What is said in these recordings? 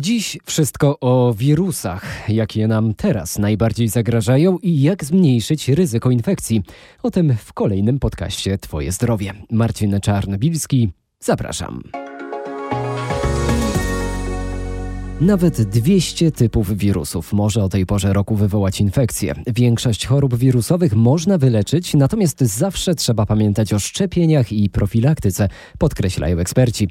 Dziś wszystko o wirusach, jakie nam teraz najbardziej zagrażają i jak zmniejszyć ryzyko infekcji. O tym w kolejnym podcaście Twoje zdrowie. Marcin Czarnobilski, zapraszam. Nawet 200 typów wirusów może o tej porze roku wywołać infekcję. Większość chorób wirusowych można wyleczyć, natomiast zawsze trzeba pamiętać o szczepieniach i profilaktyce, podkreślają eksperci.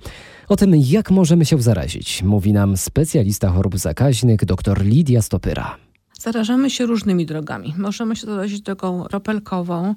O tym, jak możemy się zarazić, mówi nam specjalista chorób zakaźnych dr Lidia Stopyra. Zarażamy się różnymi drogami. Możemy się zarazić drogą ropelkową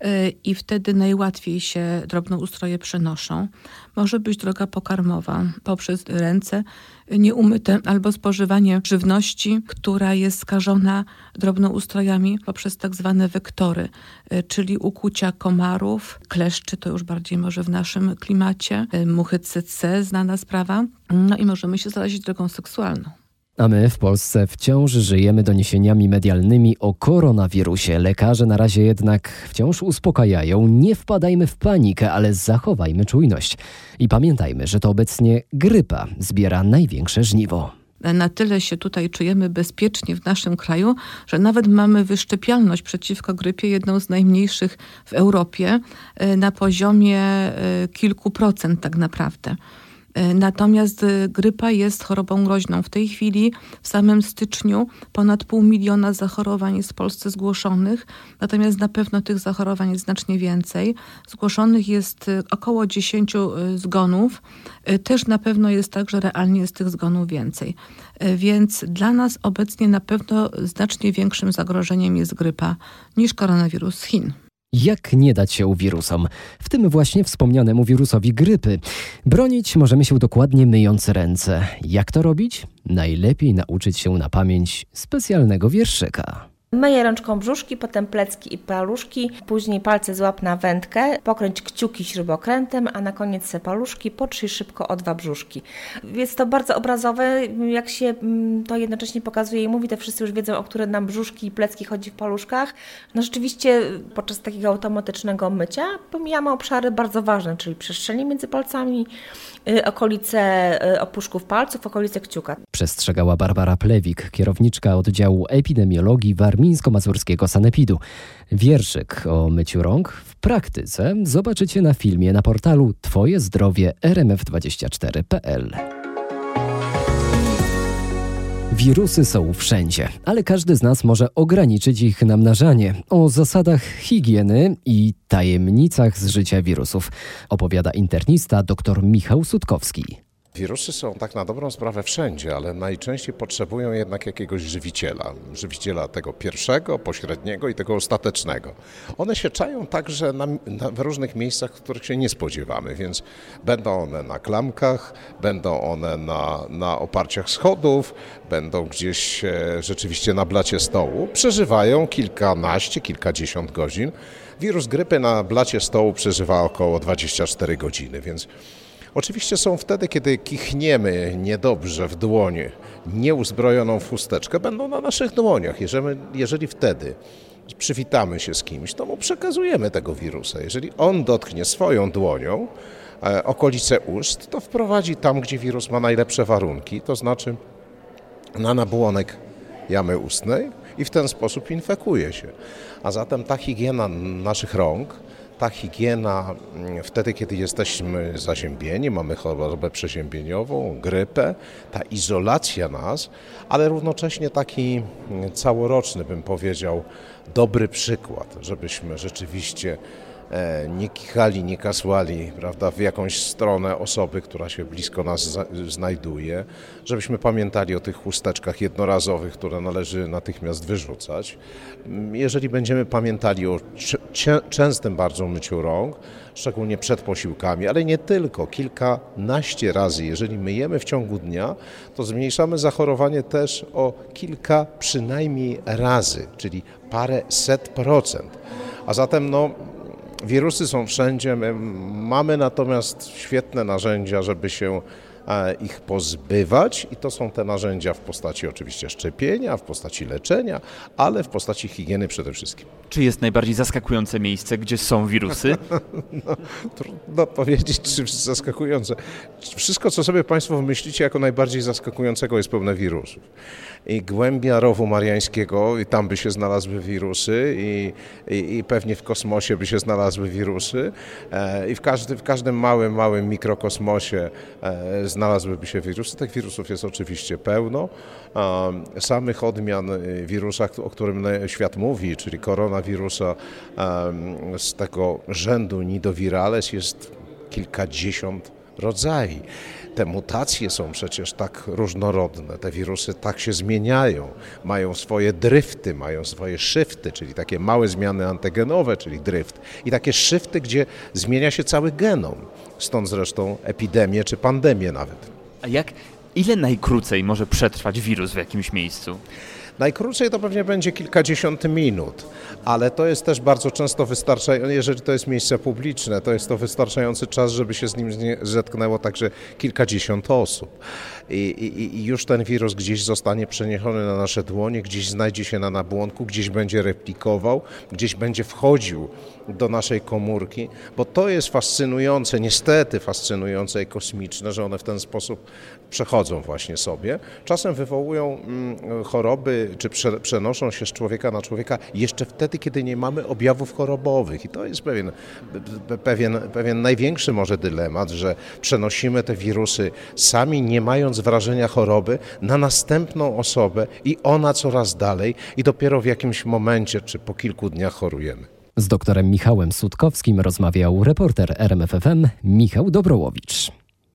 yy, i wtedy najłatwiej się drobnoustroje przenoszą. Może być droga pokarmowa poprzez ręce nieumyte albo spożywanie żywności, która jest skażona drobnoustrojami poprzez tak zwane wektory, yy, czyli ukucia komarów, kleszczy, to już bardziej może w naszym klimacie, yy, muchy CC, znana sprawa. No i możemy się zarazić drogą seksualną. A my w Polsce wciąż żyjemy doniesieniami medialnymi o koronawirusie. Lekarze na razie jednak wciąż uspokajają. Nie wpadajmy w panikę, ale zachowajmy czujność. I pamiętajmy, że to obecnie grypa zbiera największe żniwo na tyle się tutaj czujemy bezpiecznie w naszym kraju, że nawet mamy wyszczepialność przeciwko grypie, jedną z najmniejszych w Europie, e, na poziomie e, kilku procent tak naprawdę. E, natomiast e, grypa jest chorobą groźną. W tej chwili w samym styczniu ponad pół miliona zachorowań jest w Polsce zgłoszonych, natomiast na pewno tych zachorowań jest znacznie więcej. Zgłoszonych jest e, około 10 zgonów. Też na pewno jest tak, że realnie jest tych zgonów więcej. Więc dla nas obecnie na pewno znacznie większym zagrożeniem jest grypa niż koronawirus z Chin. Jak nie dać się wirusom, w tym właśnie wspomnianemu wirusowi grypy? Bronić możemy się dokładnie myjąc ręce. Jak to robić? Najlepiej nauczyć się na pamięć specjalnego wierszyka. Myję rączką brzuszki, potem plecki i paluszki, później palce złap na wędkę, pokręć kciuki śrubokrętem, a na koniec se paluszki, potrzyj szybko o dwa brzuszki. Jest to bardzo obrazowe, jak się mm, to jednocześnie pokazuje i mówi, to wszyscy już wiedzą, o które nam brzuszki i plecki chodzi w paluszkach. No rzeczywiście podczas takiego automatycznego mycia pomijamy obszary bardzo ważne, czyli przestrzeni między palcami, y, okolice y, opuszków palców, okolice kciuka. Przestrzegała Barbara Plewik, kierowniczka oddziału epidemiologii Warmii warmińsko-mazurskiego sanepidu. Wierszyk o myciu rąk w praktyce zobaczycie na filmie na portalu Twoje zdrowie rmf24.pl. Wirusy są wszędzie, ale każdy z nas może ograniczyć ich namnażanie. O zasadach higieny i tajemnicach z życia wirusów opowiada internista dr Michał Sutkowski. Wirusy są tak na dobrą sprawę wszędzie, ale najczęściej potrzebują jednak jakiegoś żywiciela. Żywiciela tego pierwszego, pośredniego i tego ostatecznego. One się czają także na, na, w różnych miejscach, w których się nie spodziewamy, więc będą one na klamkach, będą one na, na oparciach schodów, będą gdzieś e, rzeczywiście na blacie stołu. Przeżywają kilkanaście, kilkadziesiąt godzin. Wirus grypy na blacie stołu przeżywa około 24 godziny, więc Oczywiście są wtedy, kiedy kichniemy niedobrze w dłonie nieuzbrojoną w chusteczkę, będą na naszych dłoniach. Jeżeli, jeżeli wtedy przywitamy się z kimś, to mu przekazujemy tego wirusa. Jeżeli on dotknie swoją dłonią e, okolice ust, to wprowadzi tam, gdzie wirus ma najlepsze warunki, to znaczy na nabłonek jamy ustnej i w ten sposób infekuje się. A zatem ta higiena naszych rąk ta higiena mm, wtedy, kiedy jesteśmy zaziębieni, mamy chorobę przeziębieniową, grypę, ta izolacja nas, ale równocześnie taki mm, całoroczny, bym powiedział, dobry przykład, żebyśmy rzeczywiście nie kichali, nie kasłali prawda, w jakąś stronę osoby, która się blisko nas znajduje, żebyśmy pamiętali o tych chusteczkach jednorazowych, które należy natychmiast wyrzucać. Jeżeli będziemy pamiętali o częstym bardzo myciu rąk, szczególnie przed posiłkami, ale nie tylko, kilkanaście razy, jeżeli myjemy w ciągu dnia, to zmniejszamy zachorowanie też o kilka przynajmniej razy, czyli parę set procent. A zatem no, Wirusy są wszędzie. My mamy natomiast świetne narzędzia, żeby się ich pozbywać i to są te narzędzia w postaci oczywiście szczepienia, w postaci leczenia, ale w postaci higieny przede wszystkim. Czy jest najbardziej zaskakujące miejsce, gdzie są wirusy? no, trudno powiedzieć, czy zaskakujące. Wszystko, co sobie Państwo wymyślicie jako najbardziej zaskakującego jest pełne wirusów. I głębia rowu mariańskiego, i tam by się znalazły wirusy, i, i, i pewnie w kosmosie by się znalazły wirusy, e, i w, każdy, w każdym małym, małym mikrokosmosie e, znalazłyby się wirusy. Tych wirusów jest oczywiście pełno. Samych odmian y, wirusa, o którym świat mówi, czyli koronawirusa z tego rzędu Nidovirales jest kilkadziesiąt rodzajów. Te mutacje są przecież tak różnorodne, te wirusy tak się zmieniają, mają swoje dryfty, mają swoje shifty, czyli takie małe zmiany antygenowe, czyli dryft, i takie shifty, gdzie zmienia się cały genom. Stąd zresztą epidemie czy pandemie nawet. A jak, ile najkrócej może przetrwać wirus w jakimś miejscu? Najkrócej to pewnie będzie kilkadziesiąt minut, ale to jest też bardzo często wystarczające, jeżeli to jest miejsce publiczne, to jest to wystarczający czas, żeby się z nim zetknęło także kilkadziesiąt osób. I, i, I, już ten wirus gdzieś zostanie przeniesiony na nasze dłonie, gdzieś znajdzie się na nabłonku, gdzieś będzie replikował, gdzieś będzie wchodził do naszej komórki, bo to jest fascynujące, niestety fascynujące i kosmiczne, że one w ten sposób przechodzą właśnie sobie. Czasem wywołują mm, choroby czy przenoszą się z człowieka na człowieka jeszcze wtedy, kiedy nie mamy objawów chorobowych. I to jest pewien, pewien, pewien największy może dylemat, że przenosimy te wirusy sami, nie mając wrażenia choroby, na następną osobę i ona coraz dalej i dopiero w jakimś momencie czy po kilku dniach chorujemy. Z doktorem Michałem Sutkowskim rozmawiał reporter RMFFM Michał Dobrołowicz.